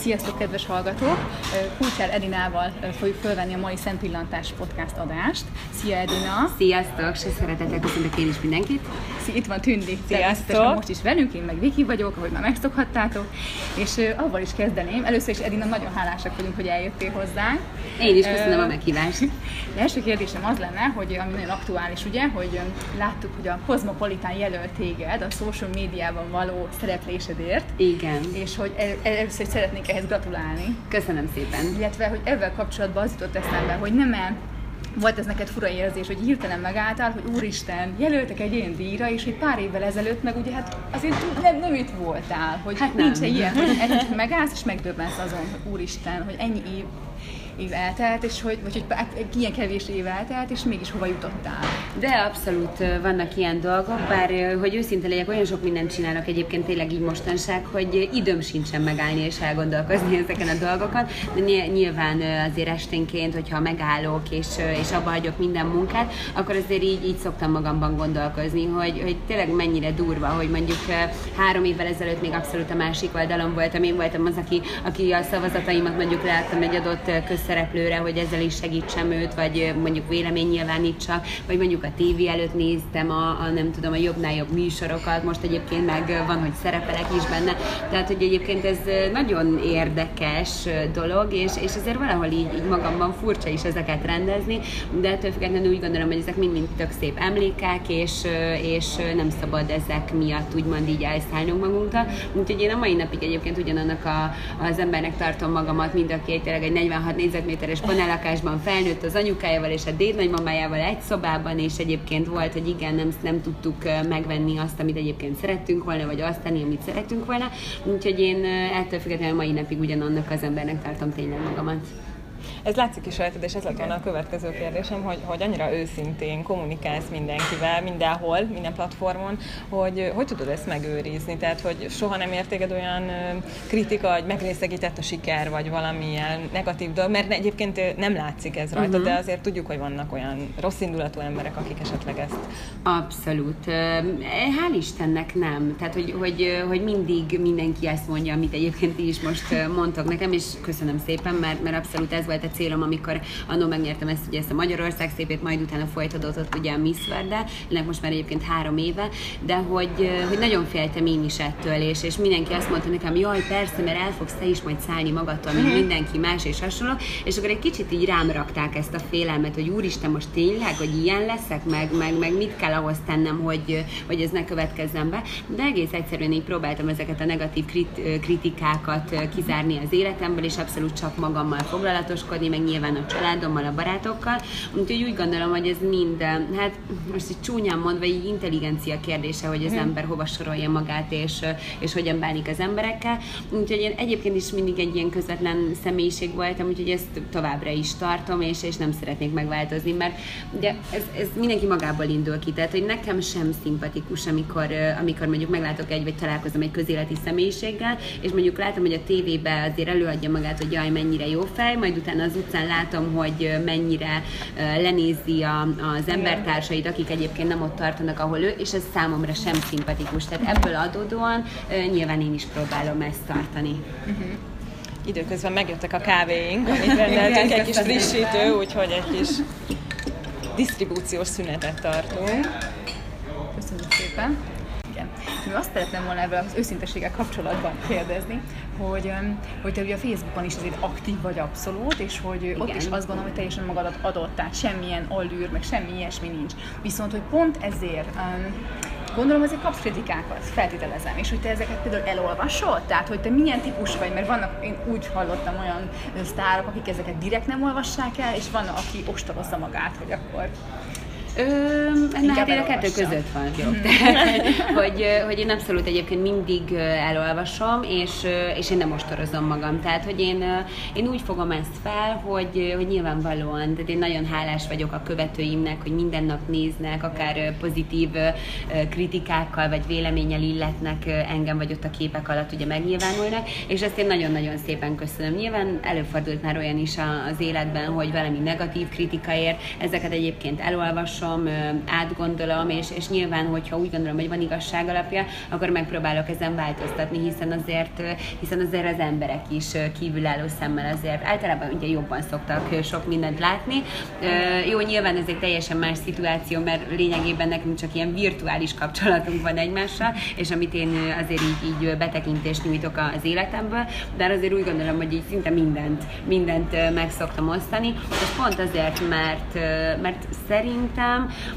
Sziasztok, kedves hallgatók! Kulcsár Edinával fogjuk fölvenni a mai Szempillantás podcast adást. Szia Edina! Sziasztok! Se szeretettel köszöntök én is mindenkit! Itt van Tündi, természetesen most is velünk, én meg Viki vagyok, ahogy már megszokhattátok. És uh, avval is kezdeném. Először is Edina, nagyon hálásak vagyunk, hogy eljöttél hozzánk. Én is köszönöm uh, a meghívást. első kérdésem az lenne, hogy ami nagyon aktuális, ugye, hogy láttuk, hogy a Cosmopolitan jelölt téged a social médiában való szereplésedért. Igen. És hogy először is szeretnék ehhez gratulálni. Köszönöm szépen. Illetve, hogy ezzel kapcsolatban az jutott eszembe, hogy nem volt ez neked fura érzés, hogy hirtelen megálltál, hogy úristen, jelöltek egy ilyen díjra, és egy pár évvel ezelőtt meg ugye hát azért nem, nem itt voltál, hogy hát nincs ilyen, hogy megállsz és megdöbbensz azon, hogy úristen, hogy ennyi év év eltelt, és hogy, vagy hogy ilyen kevés év eltelt, és mégis hova jutottál? De abszolút vannak ilyen dolgok, bár hogy őszinte legyek, olyan sok mindent csinálok egyébként tényleg így mostanság, hogy időm sincsen megállni és elgondolkozni ezeken a dolgokon, de nyilván azért esténként, hogyha megállok és, és abba hagyok minden munkát, akkor azért így, így szoktam magamban gondolkozni, hogy, hogy tényleg mennyire durva, hogy mondjuk három évvel ezelőtt még abszolút a másik oldalon voltam, én voltam az, aki, aki a szavazataimat mondjuk leadtam egy adott köz szereplőre, hogy ezzel is segítsem őt, vagy mondjuk vélemény nyilvánítsak, vagy mondjuk a tévé előtt néztem a, a nem tudom, a jobbnál jobb műsorokat, most egyébként meg van, hogy szerepelek is benne, tehát hogy egyébként ez nagyon érdekes dolog, és, és azért valahol így, így magamban furcsa is ezeket rendezni, de ettől függetlenül úgy gondolom, hogy ezek mind-mind tök szép emlékek, és, és nem szabad ezek miatt úgymond így elszállnunk magunktól. Úgyhogy én a mai napig egyébként ugyanannak a, az embernek tartom magamat, mind aki tényleg egy 46 négyzetméteres panellakásban felnőtt az anyukájával és a dédnagymamájával egy szobában, és egyébként volt, hogy igen, nem, nem tudtuk megvenni azt, amit egyébként szerettünk volna, vagy azt tenni, amit szeretünk volna. Úgyhogy én ettől függetlenül mai napig ugyanannak az embernek tartom tényleg magamat. Ez látszik is rajtad, és ez lett volna a következő kérdésem, hogy, hogy annyira őszintén kommunikálsz mindenkivel, mindenhol, minden platformon, hogy hogy tudod ezt megőrizni? Tehát, hogy soha nem értéged olyan kritika, hogy megrészegített a siker, vagy valamilyen negatív dolog, mert egyébként nem látszik ez rajta, uh-huh. de azért tudjuk, hogy vannak olyan rossz indulatú emberek, akik esetleg ezt... Abszolút. Hál' Istennek nem. Tehát, hogy, hogy, hogy mindig mindenki ezt mondja, amit egyébként is most mondtok nekem, és köszönöm szépen, mert, mert abszolút ez volt a célom, amikor annó megnyertem ezt, ugye ezt a Magyarország szépét, majd utána folytatódott ugye a Miss Verde, ennek most már egyébként három éve, de hogy, hogy nagyon féltem én is ettől, és, és mindenki azt mondta nekem, jaj, persze, mert el fogsz te is majd szállni magadtól, mint mhm. mindenki más és hasonló, és akkor egy kicsit így rám rakták ezt a félelmet, hogy úristen, most tényleg, hogy ilyen leszek, meg, meg, meg mit kell ahhoz tennem, hogy, hogy ez ne következzen be, de egész egyszerűen így próbáltam ezeket a negatív krit, kritikákat kizárni az életemből, és abszolút csak magammal foglalatoskodni, meg nyilván a családommal, a barátokkal. Úgyhogy úgy gondolom, hogy ez mind, hát most így csúnyán mondva, így intelligencia kérdése, hogy az mhm. ember hova sorolja magát, és, és hogyan bánik az emberekkel. Úgyhogy én egyébként is mindig egy ilyen közvetlen személyiség voltam, úgyhogy ezt továbbra is tartom, és, és nem szeretnék megváltozni, mert ugye ez, ez mindenki magából indul ki, tehát hogy nekem sem szimpatikus, amikor, amikor mondjuk meglátok egy, vagy találkozom egy közéleti személyiséggel, és mondjuk látom, hogy a tévébe azért előadja magát, hogy jaj, mennyire jó fej, majd utána az utcán látom, hogy mennyire lenézi a, az embertársait, akik egyébként nem ott tartanak, ahol ő, és ez számomra sem szimpatikus. Tehát ebből adódóan nyilván én is próbálom ezt tartani. Uh-huh időközben megjöttek a kávéink, amit rendeltünk, egy kis frissítő, úgyhogy egy kis disztribúciós szünetet tartunk. Köszönjük szépen! Mi azt szeretném volna ebben az őszinteséggel kapcsolatban kérdezni, hogy, hogy te ugye a Facebookon is azért aktív vagy abszolút, és hogy Igen. ott is azt gondolom, hogy teljesen magadat adott, tehát semmilyen allűr, meg semmi ilyesmi nincs. Viszont, hogy pont ezért um, Gondolom azért kapsz kritikákat, feltételezem, és hogy te ezeket például elolvasol? Tehát, hogy te milyen típus vagy, mert vannak, én úgy hallottam olyan sztárok, akik ezeket direkt nem olvassák el, és van, aki ostorozza magát, hogy akkor Ö, na hát én a kettő között van. Hmm. Tehát, hogy, hogy én abszolút egyébként mindig elolvasom, és, és én nem ostorozom magam. Tehát, hogy én, én úgy fogom ezt fel, hogy, hogy nyilvánvalóan, tehát én nagyon hálás vagyok a követőimnek, hogy minden nap néznek, akár pozitív kritikákkal vagy véleménnyel illetnek engem, vagy ott a képek alatt ugye megnyilvánulnak, és ezt én nagyon-nagyon szépen köszönöm. Nyilván előfordult már olyan is az életben, hogy valami negatív kritika ér, ezeket egyébként elolvasom, olvasom, átgondolom, és, és nyilván, hogyha úgy gondolom, hogy van igazság alapja, akkor megpróbálok ezen változtatni, hiszen azért, hiszen azért az emberek is kívülálló szemmel azért általában ugye jobban szoktak sok mindent látni. Jó, nyilván ez egy teljesen más szituáció, mert lényegében nekünk csak ilyen virtuális kapcsolatunk van egymással, és amit én azért így, így betekintést nyújtok az életemből, de azért úgy gondolom, hogy így szinte mindent, mindent meg szoktam osztani, és pont azért, mert, mert szerintem,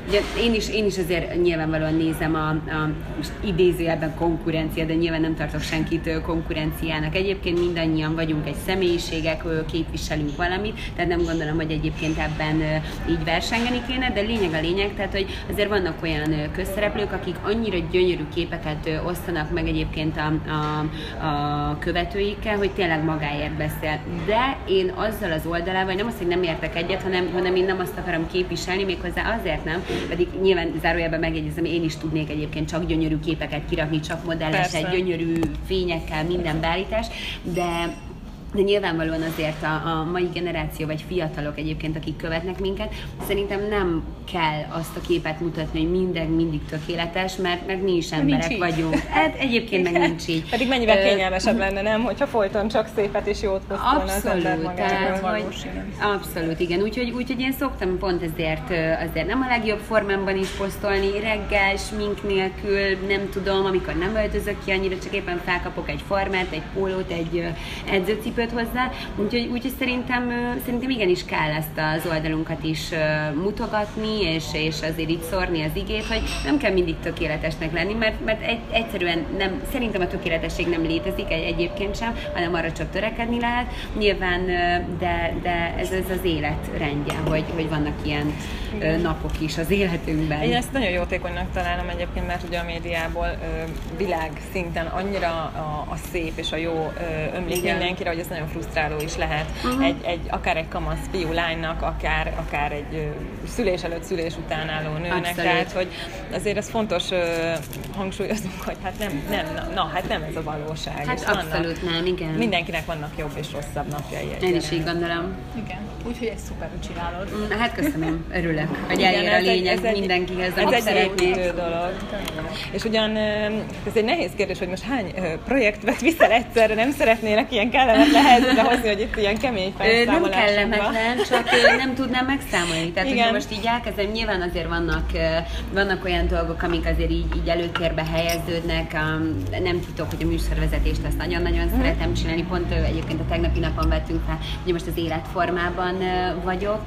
ugye én is, én is azért nyilvánvalóan nézem a, a most idézőjelben konkurencia, de nyilván nem tartok senkit konkurenciának. Egyébként mindannyian vagyunk egy személyiségek, képviselünk valamit, tehát nem gondolom, hogy egyébként ebben így versengeni kéne, de lényeg a lényeg, tehát hogy azért vannak olyan közszereplők, akik annyira gyönyörű képeket osztanak meg egyébként a, a, a követőikkel, hogy tényleg magáért beszél. De én azzal az oldalával, nem azt, hogy nem értek egyet, hanem, hanem én nem azt akarom képviselni, méghozzá azért nem, pedig nyilván zárójelben megjegyezem, én is tudnék egyébként csak gyönyörű képeket kirakni, csak modelles, egy gyönyörű fényekkel, minden beállítás, de de nyilvánvalóan azért a, a mai generáció, vagy fiatalok egyébként, akik követnek minket, szerintem nem kell azt a képet mutatni, hogy minden mindig tökéletes, mert, meg mi is emberek nincs vagyunk. Hát egyébként meg nincs így. Pedig mennyivel kényelmesebb lenne, nem? Hogyha folyton csak szépet és jót posztolna az ember tehát, hogy, Abszolút, igen. Úgyhogy, úgyhogy én szoktam pont ezért, azért nem a legjobb formámban is posztolni, reggel, smink nélkül, nem tudom, amikor nem öltözök ki annyira, csak éppen felkapok egy formát, egy pólót, egy edzőcipőt, köt hozzá, úgyhogy, úgyhogy szerintem, szerintem igenis kell ezt az oldalunkat is mutogatni, és, és azért itt szórni az igét, hogy nem kell mindig tökéletesnek lenni, mert, mert egy, egyszerűen nem, szerintem a tökéletesség nem létezik egy, egyébként sem, hanem arra csak törekedni lehet. Nyilván, de, de ez, ez az élet rendje, hogy, hogy vannak ilyen napok is az életünkben. Én ezt nagyon jótékonynak találom egyébként, mert ugye a médiából világ szinten annyira a, a szép és a jó ömlik Igen. mindenkire, hogy ez nagyon frusztráló is lehet. Uh-huh. Egy, egy, akár egy kamasz fiú lánynak, akár, akár egy szülés előtt, szülés után álló nőnek. Abszolút. Tehát, hogy azért ez fontos uh, hangsúlyoznunk, hogy hát nem, nem na, na, hát nem ez a valóság. Hát és abszolút vannak, nem, igen. Mindenkinek vannak jobb és rosszabb napjai. Én is így gondolom. Igen, úgyhogy ezt szuperül csinálod. Mm, hát köszönöm, örülök, hogy eljér a lényeg ez egy, mindenkihez. Ez egy építő dolog. És ugyan ez egy nehéz kérdés, hogy most hány projektet viszel egyszerre, nem szeretnének ilyen kellemetlen helyzetbe hozni, hogy itt ilyen kemény Nem kellemetlen, csak nem tudnám megszámolni. Tehát, Igen. Most így elkezdem, nyilván azért vannak, vannak olyan dolgok, amik azért így, így előtérbe helyeződnek. Nem titok, hogy a műsorvezetést ezt nagyon-nagyon mm. szeretem csinálni. Pont egyébként a tegnapi napon vettünk fel, hogy most az életformában vagyok.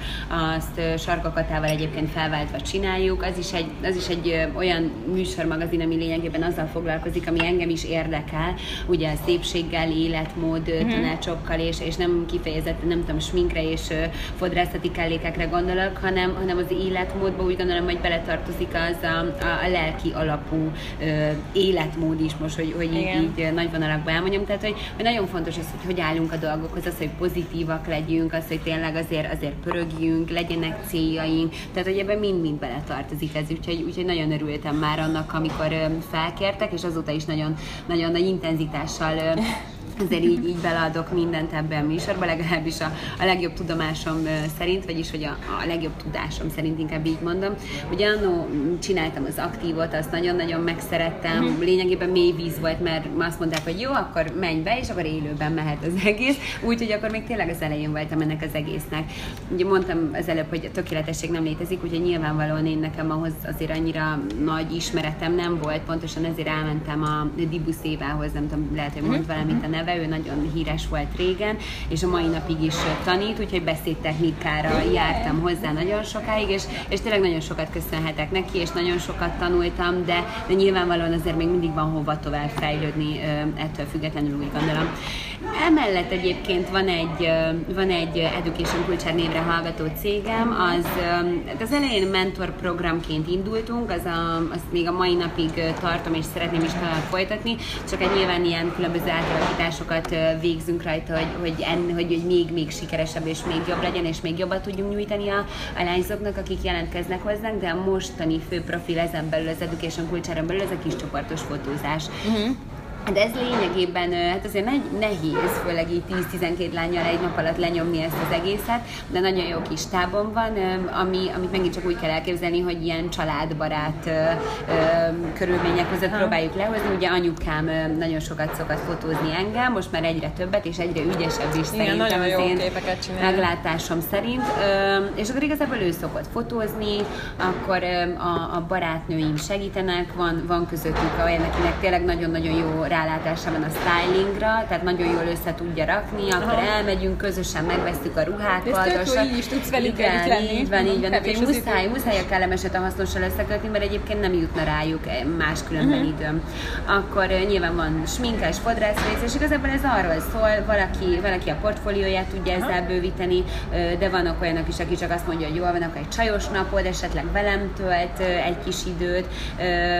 Azt sarkakatával egyébként felváltva csináljuk. Az is egy, az is egy olyan műsormagazin, ami lényegében azzal foglalkozik, ami engem is érdekel. Ugye szépséggel, életmód, mm. tanácsokkal, és, és nem kifejezetten, nem tudom, sminkre és fodrászati kellékekre gondolok, hanem, hanem az életmódba úgy gondolom, hogy beletartozik az a, a, a lelki alapú ö, életmód is most, hogy, hogy így, így nagy vonalakban elmondjam. Tehát, hogy, hogy nagyon fontos az, hogy hogy állunk a dolgokhoz, az, hogy pozitívak legyünk, az, hogy tényleg azért, azért pörögjünk, legyenek céljaink, tehát, hogy ebben mind-mind beletartozik ez, úgyhogy, úgyhogy nagyon örültem már annak, amikor felkértek, és azóta is nagyon, nagyon nagy intenzitással azért így, így beleadok mindent ebben a műsorba, legalábbis a, a legjobb tudomásom szerint, vagyis hogy a, a legjobb tudásom szerint inkább így mondom. Ugye annó csináltam az aktívot, azt nagyon-nagyon megszerettem, uh-huh. lényegében mély víz volt, mert azt mondták, hogy jó, akkor menj be, és akkor élőben mehet az egész, úgyhogy akkor még tényleg az elején voltam ennek az egésznek. Ugye mondtam az előbb, hogy a tökéletesség nem létezik, úgyhogy nyilvánvalóan én nekem ahhoz azért annyira nagy ismeretem nem volt, pontosan ezért elmentem a Dibuszévához, nem tudom, lehet, hogy mond uh-huh. valamit a neve, neve, ő nagyon híres volt régen, és a mai napig is tanít, úgyhogy beszédtechnikára jártam hozzá nagyon sokáig, és, és tényleg nagyon sokat köszönhetek neki, és nagyon sokat tanultam, de, de nyilvánvalóan azért még mindig van hova tovább fejlődni, ettől függetlenül úgy gondolom. Emellett egyébként van egy, van egy Education Culture névre hallgató cégem, az, az elején mentor programként indultunk, az, a, az még a mai napig tartom, és szeretném is folytatni, csak egy nyilván ilyen különböző átalakításokat végzünk rajta, hogy, hogy, en, hogy, hogy még, még sikeresebb és még jobb legyen, és még jobbat tudjunk nyújtani a, a lányzóknak, akik jelentkeznek hozzánk, de a mostani fő profil ezen belül, az Education Culture belül, ez a kis csoportos fotózás. Uh-huh de ez lényegében, hát azért nehéz, főleg így 10-12 lányjal egy nap alatt lenyomni ezt az egészet, de nagyon jó kis tábon van, ami, amit megint csak úgy kell elképzelni, hogy ilyen családbarát körülmények között próbáljuk lehozni. Ugye anyukám nagyon sokat szokott fotózni engem, most már egyre többet, és egyre ügyesebb is Igen, szerintem jó én meglátásom szerint. És akkor igazából ő szokott fotózni, akkor a, a barátnőim segítenek, van, van közöttük olyan, akinek tényleg nagyon-nagyon jó rálátása van a stylingra, tehát nagyon jól össze tudja rakni, akkor Aha. elmegyünk, közösen megvesztük a ruhákat. Ez tök így is tudsz velük Igen, lenni. így van, így van. Úgyhogy muszáj, muszáj a kellemeset a hasznossal összekötni, mert egyébként nem jutna rájuk más különben uh-huh. időm. Akkor nyilván van fodrász rész, és igazából ez arról szól, valaki, valaki a portfólióját tudja Aha. ezzel bővíteni, de vannak olyanok is, aki csak azt mondja, hogy jól van, akkor egy csajos napod, esetleg velem tölt egy kis időt,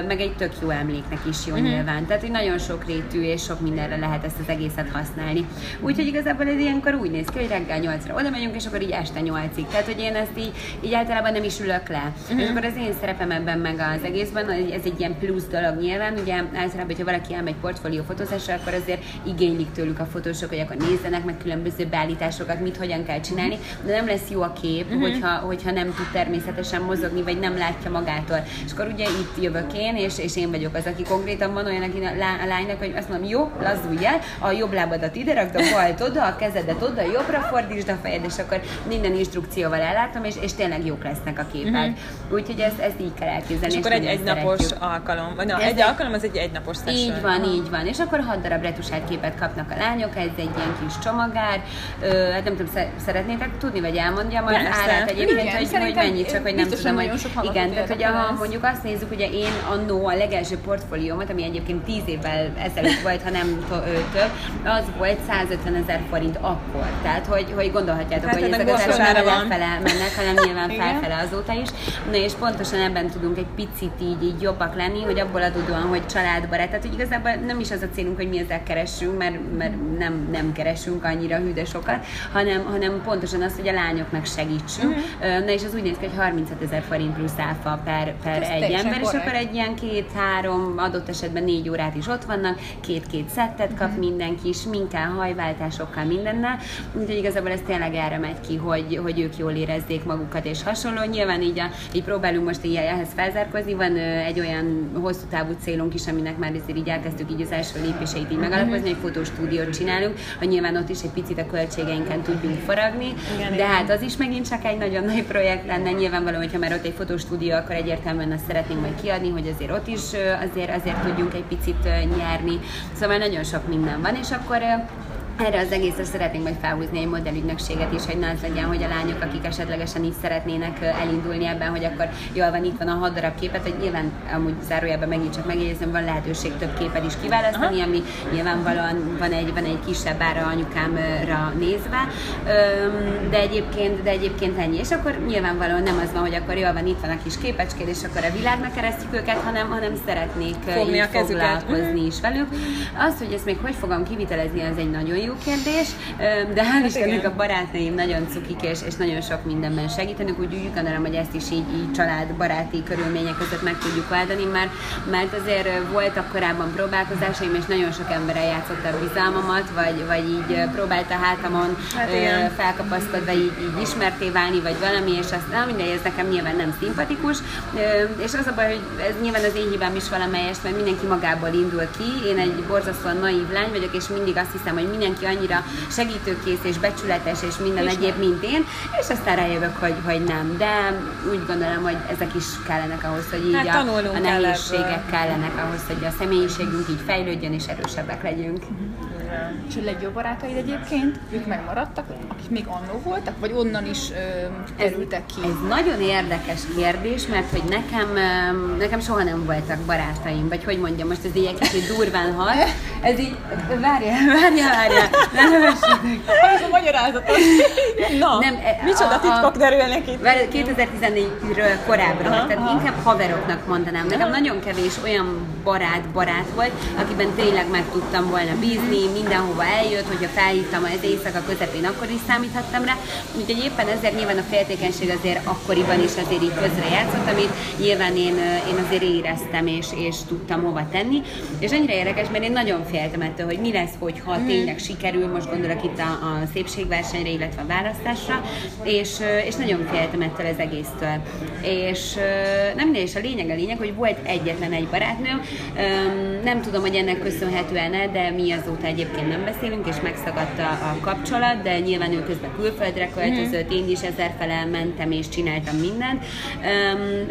meg egy tök jó emléknek is jó uh-huh. nyilván. Tehát, hogy nagyon sok sokrétű, és sok mindenre lehet ezt az egészet használni. Úgyhogy igazából ez ilyenkor úgy néz ki, hogy reggel 8-ra oda megyünk, és akkor így este 8-ig. Tehát, hogy én ezt így, így általában nem is ülök le. Uh-huh. És akkor az én szerepem ebben meg az egészben, ez egy ilyen plusz dolog nyilván. Ugye általában, hogyha valaki elmegy portfólió fotózásra, akkor azért igénylik tőlük a fotósok, hogy akkor nézzenek meg különböző beállításokat, mit hogyan kell csinálni, de nem lesz jó a kép, uh-huh. hogyha, hogyha nem tud természetesen mozogni, vagy nem látja magától. És akkor ugye itt jövök én, és, és én vagyok az, aki konkrétan van olyan, aki a lány lánynak, hogy azt mondom, jó, lazdulj el, a jobb lábadat ide rakd, a balt oda, a kezedet oda, jobbra fordítsd a fejed, és akkor minden instrukcióval ellátom, és, és tényleg jók lesznek a képek. Uh-huh. Úgyhogy ezt, ezt így kell elképzelni. És, és akkor egy egynapos alkalom, vagy na, egy alkalom az egy egynapos session. Így van, így van. És akkor hat darab retusált képet kapnak a lányok, ez egy ilyen kis csomagár. Ö, hát nem tudom, szeretnétek tudni, vagy elmondjam az árát egyébként, igen, hogy, hogy mennyi, csak hogy nem tudom, hogy igen, tehát hogy ha mondjuk azt nézzük, ugye én annó a legelső portfóliómat, ami egyébként tíz évvel ezelőtt volt, ha nem több, az volt 150 ezer forint akkor. Tehát, hogy, hogy gondolhatjátok, hát hogy ezek az nem lefele mennek, hanem nyilván felfele azóta is. Na és pontosan ebben tudunk egy picit így, így jobbak lenni, hogy abból adódóan, hogy családbarát. Tehát, hogy igazából nem is az a célunk, hogy mi ezzel keressünk, mert, mert nem, nem keresünk annyira hű sokat, hanem, hanem pontosan az, hogy a lányoknak segítsünk. Uh-huh. Na és az úgy néz ki, hogy 35 ezer forint plusz áfa per, per egy ember, és akkor egy ilyen két-három, adott esetben négy órát is ott vannak, két-két szettet kap mm-hmm. mindenki, sminkel, hajváltásokkal, mindennel. Úgyhogy igazából ez tényleg erre megy ki, hogy, hogy ők jól érezzék magukat és hasonló. Nyilván így, a, így próbálunk most így ehhez felzárkozni. Van egy olyan hosszú távú célunk is, aminek már ezért így elkezdtük így az első lépéseit így megalapozni, egy fotostúdiót csinálunk, hogy nyilván ott is egy picit a költségeinken tudjunk foragni, igen, de igen. hát az is megint csak egy nagyon nagy projekt lenne. Nyilvánvalóan, hogyha már ott egy fotostúdió, akkor egyértelműen azt szeretnénk majd kiadni, hogy azért ott is azért, azért tudjunk egy picit nyerni. Szóval nagyon sok minden van, és akkor erre az egészre szeretnénk majd felhúzni egy modellügynökséget is, hogy ne az legyen, hogy a lányok, akik esetlegesen is szeretnének elindulni ebben, hogy akkor jól van, itt van a hat darab képet, hogy nyilván amúgy zárójában megint csak megjegyzem, van lehetőség több képet is kiválasztani, Aha. ami nyilvánvalóan van egy, van egy kisebb ára anyukámra nézve, de egyébként, de egyébként ennyi. És akkor nyilvánvalóan nem az van, hogy akkor jól van, itt van a kis képecskéd, és akkor a világnak keresztjük őket, hanem, hanem szeretnék Fogni így foglalkozni mhm. is velük. Az, hogy ezt még hogy fogom kivitelezni, az egy nagyon jó kérdés, de hál' hát Istennek a barátnőim nagyon cukik, és, és nagyon sok mindenben segítenek, úgy úgy gondolom, hogy ezt is így, így családbaráti körülmények között meg tudjuk oldani, mert, mert azért voltak korábban próbálkozásaim, és nagyon sok emberrel játszotta a bizalmamat, vagy, vagy így próbálta hátamon hát felkapaszkodva így, így ismerté válni, vagy valami, és azt nem mindegy, ez nekem nyilván nem szimpatikus, és az a baj, hogy ez nyilván az én hibám is valamelyest, mert mindenki magából indul ki, én egy borzasztóan naív lány vagyok, és mindig azt hiszem, hogy minden mindenki annyira segítőkész és becsületes és minden és egyéb, mint én, és aztán rájövök, hogy, hogy nem. De úgy gondolom, hogy ezek is kellenek ahhoz, hogy így hát, a, a nehézségek kellenek ahhoz, hogy a személyiségünk így fejlődjön és erősebbek legyünk. És a legjobb barátaid egyébként, ők megmaradtak, akik még annó voltak, vagy onnan is ö, kerültek ki? Ez, ez nagyon érdekes kérdés, mert hogy nekem, nekem soha nem voltak barátaim, vagy hogy mondjam, most ez így egy kicsit durván hat. Ez így, várja, várja, várja, ne. Ez a magyarázatot. Na, nem, e, micsoda titkok derülnek itt? 2014-ről korábbra, aha, tehát aha. inkább haveroknak mondanám. Nekem aha. nagyon kevés olyan barát-barát volt, akiben tényleg meg tudtam volna bízni, mindenhova eljött, hogyha felhívtam az éjszaka közepén, akkor is számíthattam rá. Úgyhogy éppen ezért nyilván a féltékenység azért akkoriban is azért így közrejátszott, amit nyilván én, én azért éreztem és, és tudtam hova tenni. És annyira érdekes, mert én nagyon féltem ettől, hogy mi lesz, hogyha mm. tényleg sikerül, most gondolok itt a, a szépségversenyre, illetve a választásra, és, és nagyon féltem ettől az egésztől. És nem is a lényeg a lényeg, hogy volt egyetlen egy barátnőm, nem tudom, hogy ennek köszönhetően de mi azóta egyébként nem beszélünk, és megszakadt a, a kapcsolat, de nyilván ő közben külföldre költözött, én is ezerfele mentem és csináltam mindent.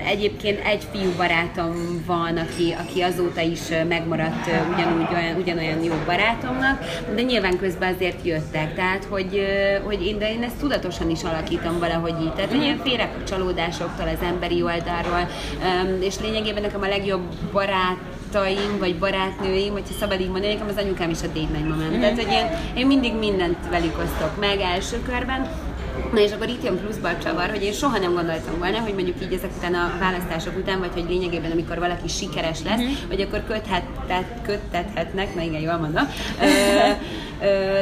Egyébként egy fiú barátom van, aki, aki azóta is megmaradt ugyanúgy olyan, ugyanolyan jó barátomnak, de nyilván közben azért jöttek, tehát hogy, hogy én, de én ezt tudatosan is alakítom valahogy így, tehát hogy ilyen félrekapcsolódásoktól az emberi oldalról, és lényegében nekem a legjobb barát barátaim, vagy barátnőim, hogyha szabad így mondani, nekem az anyukám is a date night Tehát, hogy én, én mindig mindent velük osztok meg első körben, Na és akkor itt jön pluszba a csavar, hogy én soha nem gondoltam volna, hogy mondjuk így ezek után a választások után, vagy hogy lényegében amikor valaki sikeres lesz, mm-hmm. hogy akkor köthet, tehát köttethetnek, na igen, jól mondom,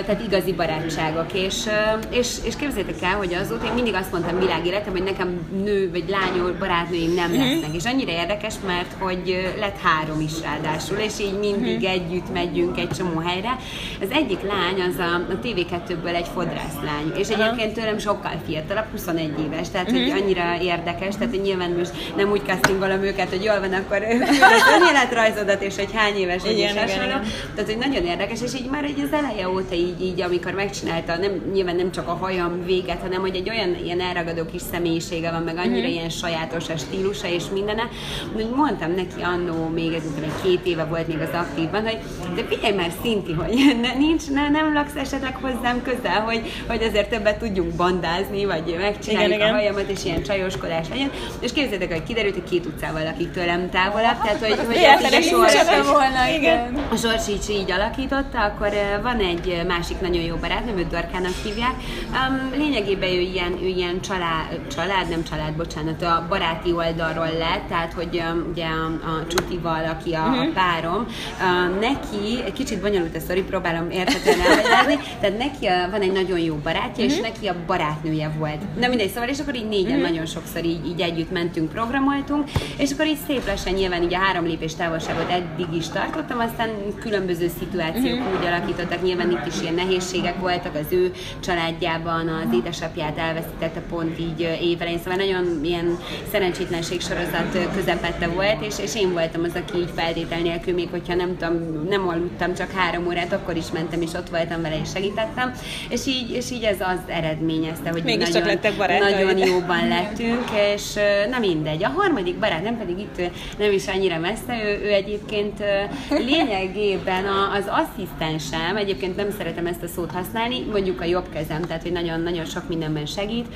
tehát igazi barátságok. És, és, és képzeljétek el, hogy azóta én mindig azt mondtam világéletem, hogy nekem nő vagy lány barátnőim nem mhm. lesznek. És annyira érdekes, mert hogy lett három is ráadásul, és így mindig mhm. együtt megyünk egy csomó helyre. Az egyik lány az a, a TV2-ből egy fodrászlány, és egyébként tőlem sokkal fiatalabb, 21 éves, tehát hogy mhm. annyira érdekes, tehát hogy nyilván most nem úgy castingolom őket, hogy jól van, akkor az önéletrajzodat, és hogy hány éves, vagy és hasonló. Tehát, hogy nagyon érdekes, és így már egy az eleje óta így, így amikor megcsinálta, nem, nyilván nem csak a hajam véget, hanem hogy egy olyan ilyen elragadó kis személyisége van, meg annyira mm. ilyen sajátos a stílusa és mindene, hogy mondtam neki annó még, ez egy két éve volt még az aktívban, hogy de figyelj már Szinti, hogy ne, nincs, ne, nem laksz esetleg hozzám közel, hogy, hogy azért többet tudjunk bandázni, vagy megcsinálni a hajamat, és ilyen csajoskodás legyen. És képzeljétek, hogy kiderült, hogy két utcával lakik tőlem távolabb, tehát hogy, hogy, hogy a, sors, volna, igen. a sors így, így alakította, akkor eh, van egy másik nagyon jó barátnőm, őt Dorkának hívják. Um, lényegében ő ilyen, ő ilyen család, család, nem család, bocsánat, a baráti oldalról lett, tehát hogy um, ugye a, a Csutival, aki a, uh-huh. a mhm. párom, uh, neki, egy kicsit bonyolult a sztori, próbálom érthetően elmagyarázni, tehát neki a, van egy nagyon jó barátja, uh-huh. és mhm. neki a barátnője volt. Na mindegy, szóval, és akkor így négyen uh-huh. nagyon sokszor így, így együtt mentünk, programoltunk, és akkor így szép lassan nyilván így a három lépés távolságot eddig is tartottam, aztán különböző szituációk uh-huh. úgy alakítottak, nyilván nyilván itt is ilyen nehézségek voltak az ő családjában, az édesapját elveszítette pont így évelején, szóval nagyon ilyen szerencsétlenség sorozat közepette volt, és, és én voltam az, aki így feltétel nélkül, még hogyha nem tudom, nem aludtam csak három órát, akkor is mentem, és ott voltam vele, és segítettem, és így, és így ez az eredményezte, hogy Mégis nagyon, lettek nagyon jóban lettünk, és na mindegy. A harmadik barát, nem pedig itt nem is annyira messze, ő, ő egyébként lényegében az asszisztensem, egyébként nem szeretem ezt a szót használni, mondjuk a jobb kezem, tehát hogy nagyon-nagyon sok mindenben segít.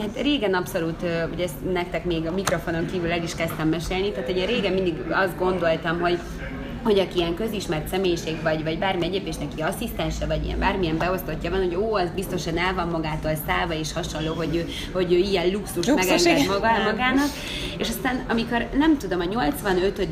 Hát régen abszolút, ugye ezt nektek még a mikrofonon kívül el is kezdtem mesélni, tehát ugye régen mindig azt gondoltam, hogy hogy aki ilyen közismert személyiség vagy, vagy bármi egyéb, és neki asszisztense, vagy ilyen bármilyen beosztottja van, hogy ó, az biztosan el van magától szállva, és hasonló, hogy ő, hogy ő ilyen luxus, luxus megenged maga, magának. És aztán, amikor nem tudom, a 85.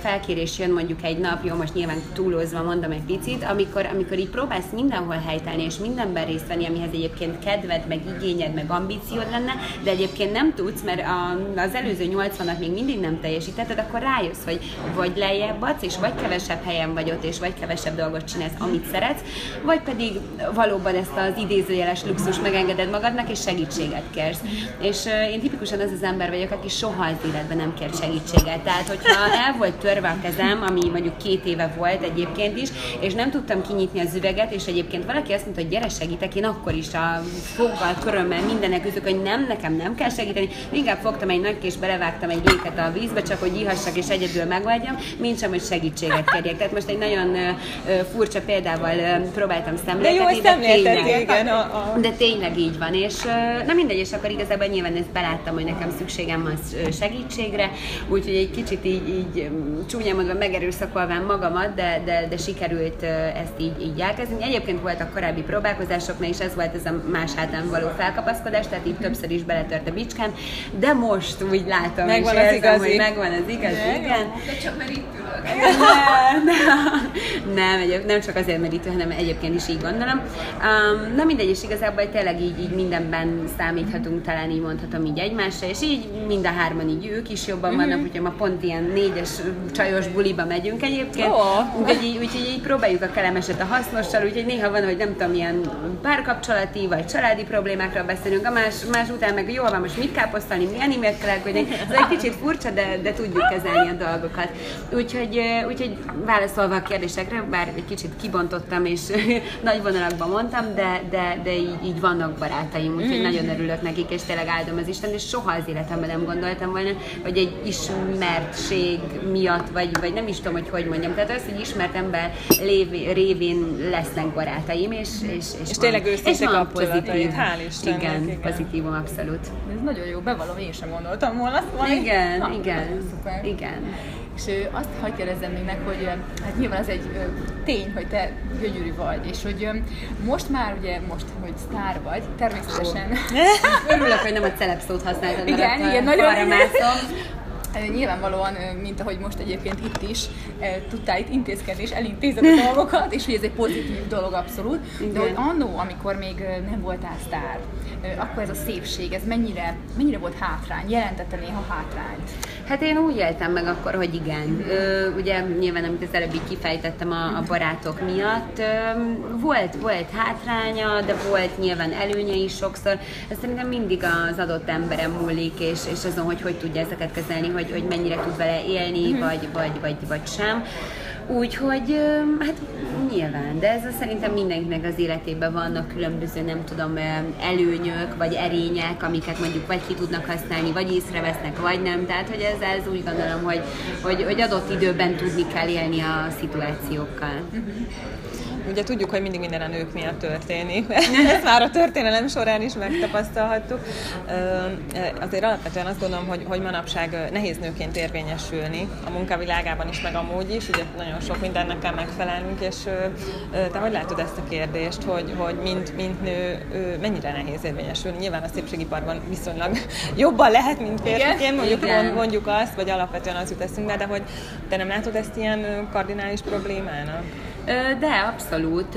felkérés jön mondjuk egy nap, jó, most nyilván túlozva mondom egy picit, amikor, amikor így próbálsz mindenhol helytelni, és mindenben részt venni, amihez egyébként kedved, meg igényed, meg ambíciód lenne, de egyébként nem tudsz, mert a, az előző 80-at még mindig nem teljesítetted, akkor rájössz, hogy vagy lejjebb adsz, és vagy kevesebb helyen vagy ott, és vagy kevesebb dolgot csinálsz, amit szeretsz, vagy pedig valóban ezt az idézőjeles luxus megengeded magadnak, és segítséget kérsz. És én tipikusan az az ember vagyok, aki soha az életben nem kér segítséget. Tehát, hogyha el volt törve a kezem, ami mondjuk két éve volt egyébként is, és nem tudtam kinyitni az üveget, és egyébként valaki azt mondta, hogy gyere segítek, én akkor is a foggal, körömmel, mindenek üzök, hogy nem, nekem nem kell segíteni. Inkább fogtam egy nagy és belevágtam egy éket a vízbe, csak hogy ihassak és egyedül megoldjam, mint sem, hogy segítség segítséget kérjek. Tehát most egy nagyon furcsa példával próbáltam szemléltetni. De jó, de tényleg, igen. A, a... De tényleg így van, és nem mindegy, és akkor igazából nyilván ezt beláttam, hogy nekem szükségem van segítségre, úgyhogy egy kicsit így, így csúnyán mondva megerőszakolván magamat, de, de, de sikerült ezt így, így elkezdeni. Egyébként voltak korábbi próbálkozásoknál, és ez volt ez a más hátán való felkapaszkodás, tehát itt többször is beletört a bicskám, de most úgy látom, megvan és az érzem, igazi. hogy megvan az igazi, igen. De csak mert itt ül vagyok. Nem, nem, nem, egyéb, nem csak azért merítő, hanem egyébként is így gondolom. Um, na mindegy, és igazából tényleg így, így mindenben számíthatunk, talán így mondhatom így egymásra, és így mind a hárman így ők is jobban vannak, mm-hmm. úgyhogy ma pont ilyen négyes csajos buliba megyünk egyébként, oh. úgyhogy, így, úgyhogy így próbáljuk a kelemeset a hasznossal, úgyhogy néha van, hogy nem tudom, ilyen párkapcsolati vagy családi problémákról beszélünk, a más, más után meg jól van, most mit káposztani, milyen e-mailt kell Ez egy kicsit furcsa, de, de tudjuk kezelni a dolgokat. Úgyhogy, úgyhogy válaszolva a kérdésekre, bár egy kicsit kibontottam és nagy vonalakban mondtam, de, de, de így, így vannak barátaim, úgyhogy mm. nagyon örülök nekik, és tényleg áldom az Isten, és soha az életemben nem gondoltam volna, hogy egy ismertség miatt, vagy, vagy nem is tudom, hogy hogy mondjam, tehát az, hogy ismert ember lév, révén lesznek barátaim, és, és, és, és tényleg őszinte pozitív. Hál' Istennek, igen, igen, pozitívum abszolút. Ez nagyon jó, bevallom, én sem gondoltam volna azt Igen, Na, igen, szuper. igen. És azt hagyd kérdezzem még meg, hogy hát nyilván ez egy tény, hogy te gyönyörű vagy, és hogy most már ugye, most, hogy sztár vagy, természetesen... Örülök, hogy nem a celeb szót használtad, igen, igen, nagyon mászom. Nyilvánvalóan, mint ahogy most egyébként itt is, tudtál itt intézkedni és elintézed a dolgokat, és hogy ez egy pozitív dolog abszolút. De hogy annó, amikor még nem voltál sztár, akkor ez a szépség, ez mennyire, mennyire volt hátrány? Jelentette néha hátrányt? Hát én úgy éltem meg akkor, hogy igen. Ö, ugye nyilván, amit az előbb így kifejtettem a, a barátok miatt, ö, volt, volt hátránya, de volt nyilván előnye is sokszor. Ez szerintem mindig az adott emberem múlik, és, és azon, hogy hogy tudja ezeket kezelni, hogy, hogy mennyire tud vele élni, mm-hmm. vagy, vagy, vagy, vagy sem. Úgyhogy hát nyilván, de ez szerintem mindenkinek az életében vannak különböző, nem tudom, előnyök, vagy erények, amiket mondjuk vagy ki tudnak használni, vagy észrevesznek, vagy nem. Tehát, hogy ez, ez úgy gondolom, hogy, hogy, hogy adott időben tudni kell élni a szituációkkal. Uh-huh. Ugye tudjuk, hogy mindig minden a nők miatt történik. Ezt már a történelem során is megtapasztalhattuk. Azért alapvetően azt gondolom, hogy, hogy manapság nehéz nőként érvényesülni a munkavilágában is, meg amúgy is. Ugye nagyon sok mindennek kell megfelelnünk, és te hogy látod ezt a kérdést, hogy, hogy mint, mint nő mennyire nehéz érvényesülni? Nyilván a szépségiparban viszonylag jobban lehet, mint férfiként, mondjuk, Igen. mondjuk azt, vagy alapvetően az jut eszünkbe, de hogy te nem látod ezt ilyen kardinális problémának? De, abszolút,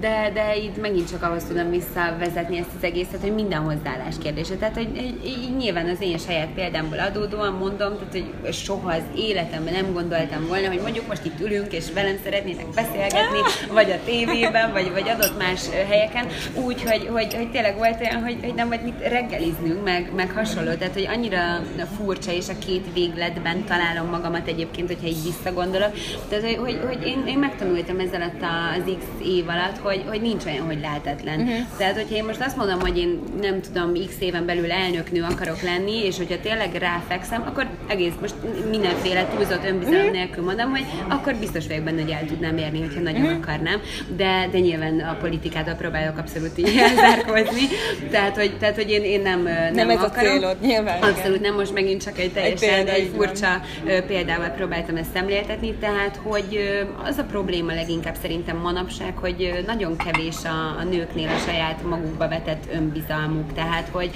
de, de itt megint csak ahhoz tudom visszavezetni ezt az egészet, hogy minden hozzáállás kérdése. Tehát, hogy, hogy nyilván az én saját példámból adódóan mondom, tehát, hogy soha az életemben nem gondoltam volna, hogy mondjuk most itt ülünk, és velem szeretnétek beszélgetni, vagy a tévében, vagy, vagy adott más helyeken, úgy, hogy, hogy, hogy tényleg volt olyan, hogy, hogy nem vagy mit reggeliznünk, meg, meg hasonló. Tehát, hogy annyira furcsa, és a két végletben találom magamat egyébként, hogyha így visszagondolok. Tehát, hogy, hogy, hogy én, én megtanultam megtanultam ez alatt az X év alatt, hogy, hogy nincs olyan, hogy lehetetlen. Uh-huh. Tehát, hogyha én most azt mondom, hogy én nem tudom, X éven belül elnöknő akarok lenni, és hogyha tényleg ráfekszem, akkor egész most mindenféle túlzott önbizalom uh-huh. nélkül mondom, hogy akkor biztos vagyok benne, hogy el tudnám érni, hogyha nagyon uh-huh. akarnám. De, de nyilván a politikától próbálok abszolút így elzárkozni. tehát, hogy, tehát, hogy én, én nem, nem, nem ez akarom. a célod, nyilván. Abszolút igen. nem, most megint csak egy teljesen egy, egy furcsa példával próbáltam ezt szemléltetni, tehát, hogy az a probléma leginkább szerintem manapság, hogy nagyon kevés a, a nőknél a saját magukba vetett önbizalmuk. Tehát, hogy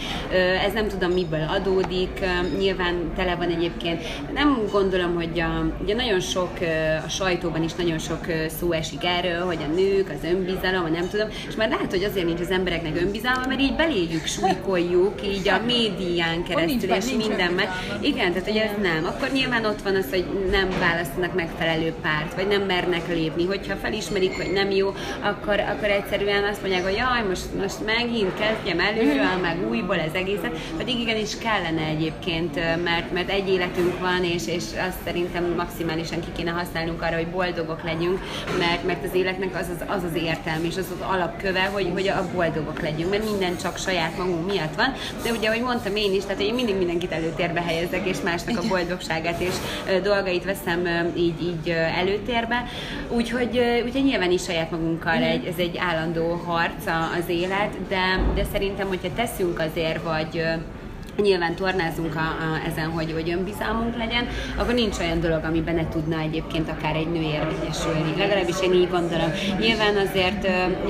ez nem tudom miből adódik, nyilván tele van egyébként. Nem gondolom, hogy a, ugye nagyon sok, a sajtóban is nagyon sok szó esik erről, hogy a nők, az önbizalom, nem tudom, és már lehet, hogy azért nincs az embereknek önbizalma, mert így beléjük súlykoljuk, így a médián keresztül, és mindenben. Igen, tehát hogy ez nem. Akkor nyilván ott van az, hogy nem választanak megfelelő párt, vagy nem mernek lépni, hogyha felismerik, hogy nem jó, akkor, akkor egyszerűen azt mondják, hogy jaj, most, most megint kezdjem előről, meg újból ez egészet, pedig igenis kellene egyébként, mert, mert egy életünk van, és, és azt szerintem maximálisan ki kéne használnunk arra, hogy boldogok legyünk, mert, mert az életnek az az, az, az értelme, és az az alapköve, hogy, hogy a boldogok legyünk, mert minden csak saját magunk miatt van, de ugye, ahogy mondtam én is, tehát én mindig mindenkit előtérbe helyezek, és másnak a boldogságát és dolgait veszem így, így előtérbe, úgyhogy Úgyhogy, úgyhogy nyilván is saját magunkkal egy, ez egy állandó harc az élet, de, de szerintem, hogyha teszünk azért, vagy nyilván tornázunk a, a, ezen, hogy, hogy önbizalmunk legyen, akkor nincs olyan dolog, amiben ne tudna egyébként akár egy nő érvényesülni. Legalábbis én így gondolom. Nyilván azért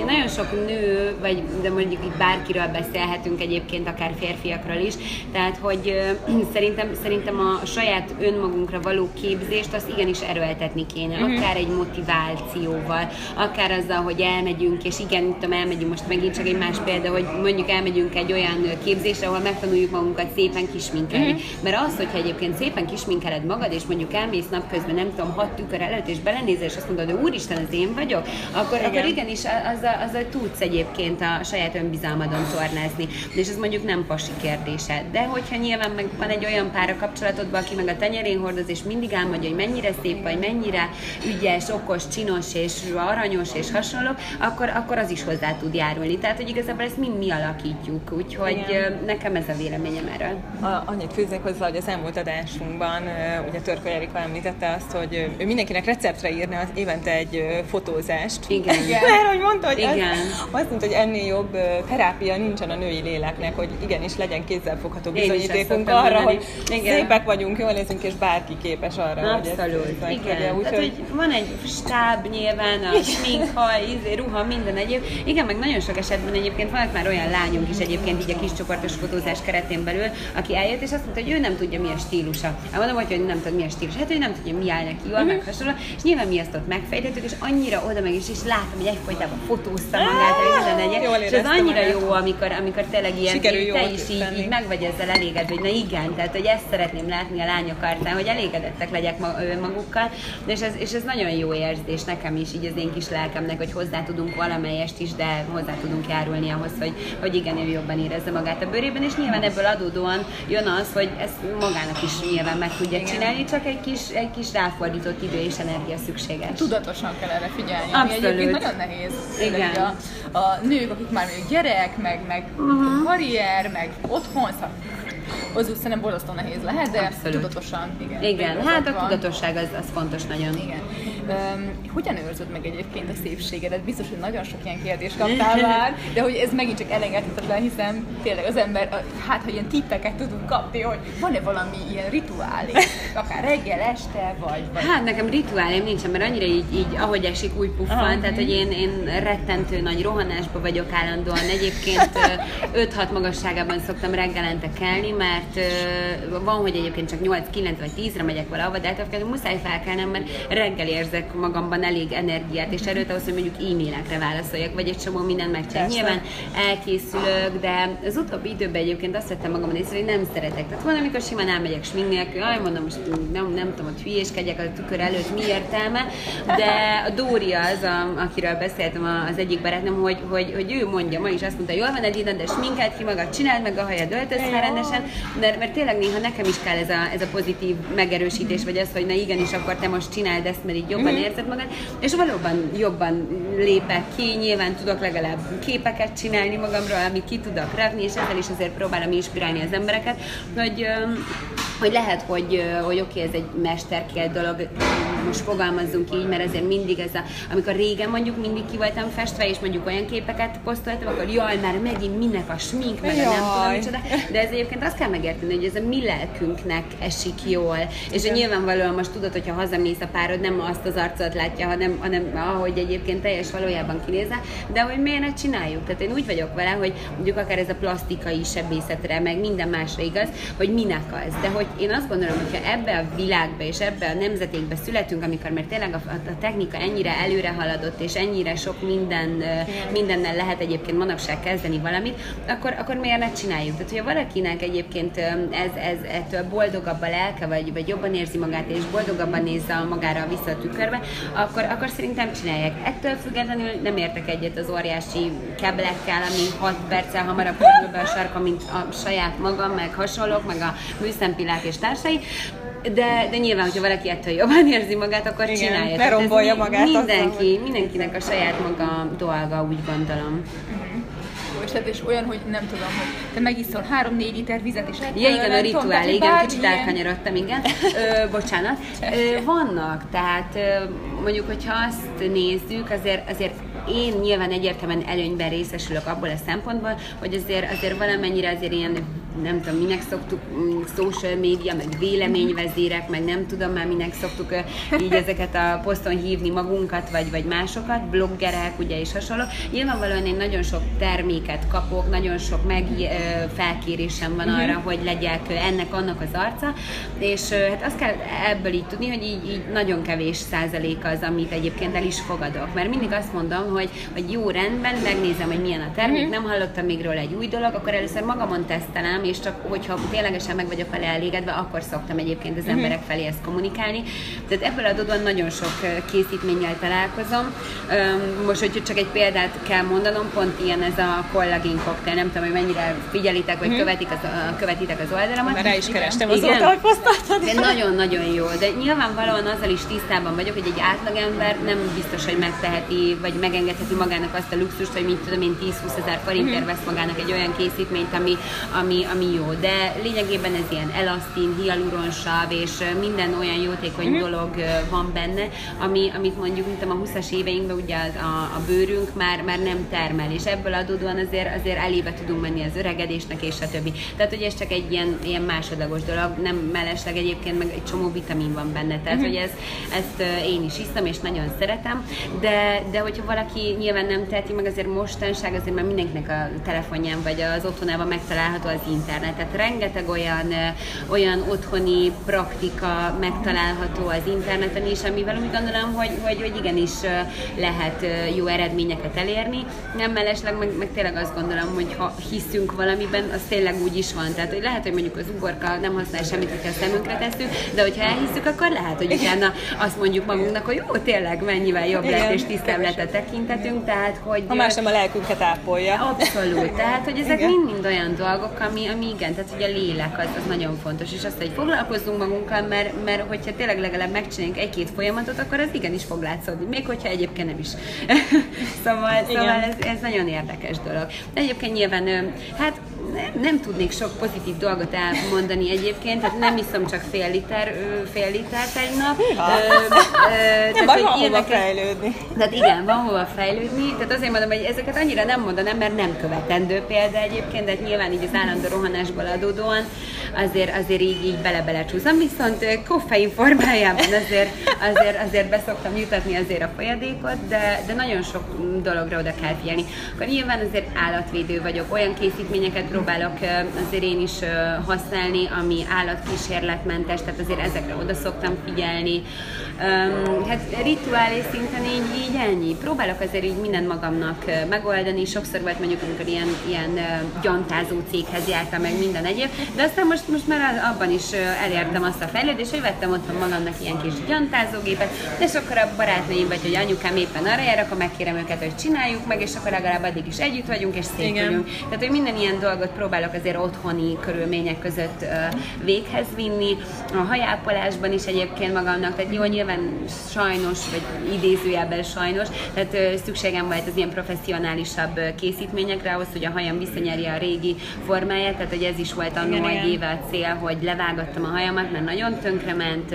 nagyon sok nő, vagy de mondjuk itt bárkiről beszélhetünk egyébként, akár férfiakról is, tehát hogy szerintem, szerintem a saját önmagunkra való képzést azt igenis erőltetni kéne, uh-huh. akár egy motivációval, akár azzal, hogy elmegyünk, és igen, tudom, elmegyünk most megint csak egy más példa, hogy mondjuk elmegyünk egy olyan képzésre, ahol megtanuljuk magunkat magunkat szépen kisminkelni. Mm-hmm. Mert az, hogyha egyébként szépen kisminkeled magad, és mondjuk elmész napközben, nem tudom, hat tükör előtt, és belenézel, és azt mondod, hogy úristen, az én vagyok, akkor, Igen. akkor igenis azzal, azzal tudsz egyébként a saját önbizalmadon tornázni. És ez mondjuk nem pasi kérdése. De hogyha nyilván meg van egy olyan pár a kapcsolatodban, aki meg a tenyerén hordoz, és mindig álmodja, hogy mennyire szép vagy, mennyire ügyes, okos, csinos és aranyos és hasonló, akkor, akkor az is hozzá tud járulni. Tehát, hogy igazából ezt mind mi alakítjuk. Úgyhogy Igen. nekem ez a véleményem erről. A, annyit fűznék hozzá, hogy az elmúlt adásunkban ugye Törkő Erika említette azt, hogy ő mindenkinek receptre írna az évente egy fotózást. Igen. Igen. Mert hogy mondta, hogy Igen. Az, azt mondta, hogy ennél jobb terápia nincsen a női léleknek, hogy igenis legyen kézzelfogható bizonyítékunk arra, mondani. hogy Igen. szépek vagyunk, jól nézünk, és bárki képes arra, Abszolút. hogy ezt Igen. Ugye, úgy, Tehát, hogy van egy stáb nyilván, a smink, haj, izé, ruha, minden egyéb. Igen, meg nagyon sok esetben egyébként vannak már olyan lányunk is egyébként így a kis csoportos fotózás keretén belül, belül, aki eljött, és azt mondta, hogy ő nem tudja, mi a stílusa. Hát mondom, hogy nem tudja, mi a stílus. Hát ő nem tudja, mi áll neki jól, uh-huh. meg hasonló. És nyilván mi ezt ott megfejtettük, és annyira oda meg is, és látom, hogy egyfolytában fotózta magát, hogy minden legyen. És ez annyira jó, amikor, amikor tényleg ilyen, Sikerül te is így, így, meg vagy ezzel elégedve, hogy na igen, tehát hogy ezt szeretném látni a lányok arcán, hogy elégedettek legyek magukkal, és ez, és ez nagyon jó érzés nekem is, így az én kis lelkemnek, hogy hozzá tudunk valamelyest is, de hozzá tudunk járulni ahhoz, hogy, hogy igen, ő jobban érezze magát a bőrében, és nyilván ebből adó adódóan jön az, hogy ezt magának is nyilván meg tudja Igen. csinálni, csak egy kis, egy kis ráfordított idő és energia szükséges. Tudatosan kell erre figyelni, Abszolút. ami egyébként nagyon nehéz. Igen. A, a nők, akik már még gyerek, meg, meg uh-huh. karrier, meg otthon, szóval az úgy szerintem borzasztó nehéz lehet, de Abszolút. tudatosan, igen. Igen, hát a tudatosság az, az fontos nagyon. Igen. Um, hogyan őrzöd meg egyébként a szépségedet? Biztos, hogy nagyon sok ilyen kérdést kaptál már, de hogy ez megint csak elengedhetetlen, hiszen tényleg az ember, hát ha ilyen tippeket tudunk kapni, hogy van-e valami ilyen rituálé, akár reggel, este, vagy, vagy... Hát nekem rituálém nincsen, mert annyira így, így ahogy esik, úgy puffan, Aha. tehát hogy én, én rettentő nagy rohanásba vagyok állandóan. Egyébként 5-6 magasságában szoktam reggelente kelni, mert van, hogy egyébként csak 8-9 vagy 10-re megyek valahova, de hát muszáj felkelnem, mert reggel érzek magamban elég energiát és erőt ahhoz, hogy mondjuk e-mailekre válaszoljak, vagy egy csomó mindent megcsinálni. Nyilván elkészülök, de az utóbbi időben egyébként azt vettem magamon észre, hogy nem szeretek. Tehát van, amikor simán elmegyek smink nélkül, aj, mondom, most nem, nem tudom, hogy hülyéskedjek a tükör előtt, mi értelme, de a Dóri az, a, akiről beszéltem az egyik barátnőm, hogy, hogy, hogy ő mondja, ma is azt mondta, jól van, Edina, de sminkelt ki magad, csináld meg a hajad, öltöz fel rendesen, mert, mert tényleg néha nekem is kell ez a, ez a pozitív megerősítés, vagy az, hogy na igenis, akkor te most csináld ezt, mert így jobban mm-hmm. érzed magad, és valóban jobban lépek ki, nyilván tudok legalább képeket csinálni magamról, amit ki tudok rakni, és ezzel is azért próbálom inspirálni az embereket, hogy hogy lehet, hogy, hogy oké, okay, ez egy mesterkélt dolog, most fogalmazzunk így, mert ezért mindig ez a, amikor régen mondjuk mindig ki voltam festve, és mondjuk olyan képeket posztoltam, akkor jaj, már megint minek a smink, meg a nem tudom micsoda, de ez egyébként azt kell megérteni, hogy ez a mi lelkünknek esik jól, és hogy nyilvánvalóan most tudod, hogyha hazamész a párod, nem azt az arcot látja, hanem, hanem ahogy egyébként teljes valójában kinézel, de hogy miért ne csináljuk? Tehát én úgy vagyok vele, hogy mondjuk akár ez a plastikai sebészetre, meg minden másra igaz, hogy minek az, de hogy én azt gondolom, hogyha ebbe a világba és ebbe a nemzetékbe születünk, amikor mert tényleg a, a technika ennyire előre haladott, és ennyire sok minden, mindennel lehet egyébként manapság kezdeni valamit, akkor, akkor miért ne csináljuk? Tehát, hogyha valakinek egyébként ez, ez ettől boldogabb a lelke, vagy, vagy jobban érzi magát, és boldogabban nézze magára vissza a tükörbe, akkor, akkor szerintem csinálják. Ettől függetlenül nem értek egyet az óriási keblekkel, ami 6 perccel hamarabb kerül be a sarka, mint a saját magam, meg hasonlók, meg a műszempillák és társai, de, de nyilván, hogyha valaki ettől jobban érzi magát, akkor Igen, csinálja. Ne rombolja magát. Mindenki, aztán, mindenkinek a saját maga dolga, úgy gondolom. És, tehát, és olyan, hogy nem tudom, hogy te megiszol három-négy liter vizet, és Ja, igen, a rituál, igen, kicsit elkanyarodtam, igen. Ö, bocsánat. Ö, vannak, tehát mondjuk, hogyha azt nézzük, azért, azért én nyilván egyértelműen előnyben részesülök abból a szempontból, hogy azért, azért valamennyire azért ilyen nem tudom, minek szoktuk mm, social media, meg véleményvezérek, meg nem tudom már minek szoktuk így ezeket a poszton hívni magunkat, vagy, vagy másokat, bloggerek, ugye és hasonló. Nyilvánvalóan én nagyon sok terméket kapok, nagyon sok meg felkérésem van arra, hogy legyek ennek, annak az arca, és hát azt kell ebből így tudni, hogy így, így nagyon kevés százalék az, amit egyébként el is fogadok. Mert mindig azt mondom, hogy, hogy jó rendben, megnézem, hogy milyen a termék, nem hallottam még róla egy új dolog, akkor először magamon tesztelem, és csak hogyha ténylegesen meg vagyok vele elégedve, akkor szoktam egyébként az emberek felé ezt kommunikálni. Tehát ebből adódóan nagyon sok készítménnyel találkozom. Most, hogy csak egy példát kell mondanom, pont ilyen ez a kollagén koktél, nem tudom, hogy mennyire figyelitek, vagy követik az, követitek az oldalamat. Mert rá is kerestem az De nagyon-nagyon jó, de nyilvánvalóan azzal is tisztában vagyok, hogy egy átlagember nem biztos, hogy megteheti, vagy megengedheti magának azt a luxust, hogy mint tudom én 10-20 ezer forintért vesz magának egy olyan készítményt, ami, ami, ami jó. De lényegében ez ilyen elasztin, hialuronsav, és minden olyan jótékony mm-hmm. dolog van benne, ami, amit mondjuk, mint a 20-as éveinkben ugye a, a bőrünk már, már nem termel, és ebből adódóan azért, azért elébe tudunk menni az öregedésnek, és a többi. Tehát, hogy ez csak egy ilyen, ilyen másodlagos dolog, nem mellesleg egyébként meg egy csomó vitamin van benne, tehát, mm-hmm. hogy ez, ezt én is iszom, és nagyon szeretem, de, de hogyha valaki nyilván nem teheti meg, azért mostanság azért már mindenkinek a telefonján vagy az otthonában megtalálható az internet, tehát rengeteg olyan, olyan otthoni praktika megtalálható az interneten is, amivel úgy gondolom, hogy, hogy, hogy igenis lehet jó eredményeket elérni. Nem mellesleg, meg, meg tényleg azt gondolom, hogy ha hiszünk valamiben, az tényleg úgy is van. Tehát, hogy lehet, hogy mondjuk az ugorka nem használ semmit, hogyha a szemünkre tesszük, de hogyha elhiszük, akkor lehet, hogy utána azt mondjuk magunknak, hogy jó, tényleg mennyivel jobb Igen, lett és tisztább lett a tekintetünk, tehát hogy... Ha más nem a lelkünket ápolja. Abszolút, tehát hogy ezek mind-mind olyan dolgok, ami, ami igen, tehát hogy a lélek az, az nagyon fontos, és azt, hogy foglalkozzunk magunkkal, mert, mert hogyha tényleg legalább megcsinálunk egy-két folyamatot, akkor ez igenis fog látszódni, még hogyha egyébként nem is. szóval, szóval ez, ez nagyon érdekes dolog. De egyébként nyilván, hát nem, nem tudnék sok pozitív dolgot elmondani egyébként, tehát nem iszom csak fél liter, fél liter egy nap. nem van hova fejlődni. Tehát igen, van hova fejlődni. Tehát azért mondom, hogy ezeket annyira nem mondanám, mert nem követendő példa egyébként, de hát nyilván így az állandó rohanásból adódóan azért, azért így, így bele-bele csúszom. Viszont koffein formájában azért, azért, azért beszoktam jutatni azért a folyadékot, de, de nagyon sok dologra oda kell figyelni. Akkor nyilván azért állatvédő vagyok, olyan készítményeket próbálok azért én is használni, ami állatkísérletmentes, tehát azért ezekre oda szoktam figyelni. Um, hát rituálé szinten így, így ennyi. Próbálok azért így mindent magamnak megoldani. Sokszor volt mondjuk, amikor ilyen, ilyen gyantázó céghez jártam meg minden egyéb, de aztán most, most már abban is elértem azt a fejlődést, hogy vettem otthon magamnak ilyen kis gyantázógépet, és akkor a barátnőim vagy hogy anyukám éppen arra jár, akkor megkérem őket, hogy csináljuk meg, és akkor legalább addig is együtt vagyunk, és szépülünk. Tehát, hogy minden ilyen dolgot próbálok azért otthoni körülmények között véghez vinni. A hajápolásban is egyébként magamnak, tehát jó, nyilván sajnos, vagy idézőjelben sajnos, tehát szükségem volt az ilyen professzionálisabb készítményekre ahhoz, hogy a hajam visszanyerje a régi formáját, tehát hogy ez is volt annó egy éve a cél, hogy levágattam a hajamat, mert nagyon tönkrement,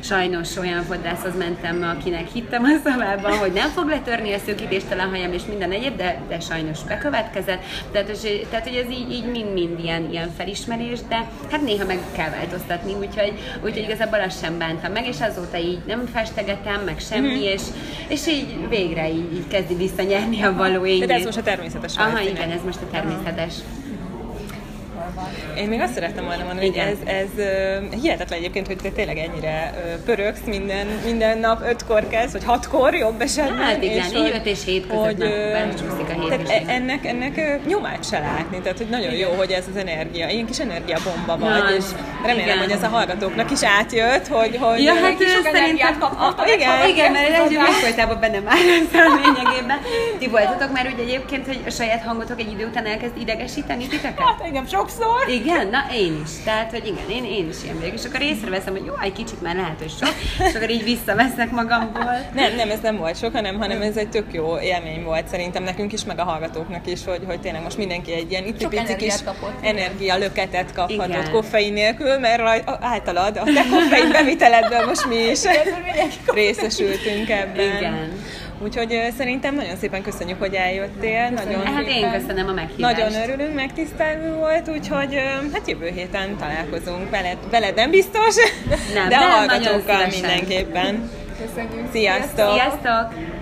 sajnos olyan fodrászhoz mentem, akinek hittem a szavában, hogy nem fog letörni a szőkítéstől a hajam és minden egyéb, de, de sajnos bekövetkezett. Tehát, tehát hogy ez így, így mind-mind ilyen, ilyen felismerés, de hát néha meg kell változtatni, úgyhogy, úgyhogy igazából azt sem bántam meg, és azóta így nem festegetem, meg semmi, mm-hmm. és, és így végre így, így kezdi visszanyerni a való ényét. De ez most a természetes Aha, igen, ez most a természetes. Aha. Én még azt szerettem volna mondani, Igen. hogy ez, ez hihetetlen egyébként, hogy te tényleg ennyire pörögsz minden, minden nap, ötkor kezd, vagy hatkor jobb esetben. Hát igen, és így öt és hét között hogy, a hét tehát e- ennek, ennek nyomát se látni, tehát hogy nagyon igen. jó, hogy ez az energia, ilyen kis energiabomba vagy, Na, és remélem, igen. hogy ez a hallgatóknak is átjött, hogy, hogy ja, hát kis sok energiát kaptak. Igen, igen, mert ez egy egyfolytában benne már a lényegében. Ti voltatok már úgy egyébként, hogy a saját hangotok egy idő után elkezd idegesíteni titeket? Hát engem sokszor sokszor. Igen, na én is. Tehát, hogy igen, én, én is ilyen vagyok. És akkor észreveszem, hogy jó, egy kicsit már lehet, hogy sok, és akkor így visszaveszek magamból. Nem, nem, ez nem volt sok, hanem, hanem ez egy tök jó élmény volt szerintem nekünk is, meg a hallgatóknak is, hogy, hogy tényleg most mindenki egy ilyen itt pici kis energia löketet kaphatott igen. koffein nélkül, mert raj, általad, a te koffein beviteledből most mi is részesültünk ebben. Igen. Úgyhogy szerintem nagyon szépen köszönjük, hogy eljöttél. Köszönjük. Nagyon, hát én köszönöm a meghívást. Nagyon örülünk, megtisztelő volt, úgyhogy hát jövő héten találkozunk veled, veled nem biztos, nem, de a hallgatókkal mindenképpen. Köszönjük. Sziasztok! Sziasztok!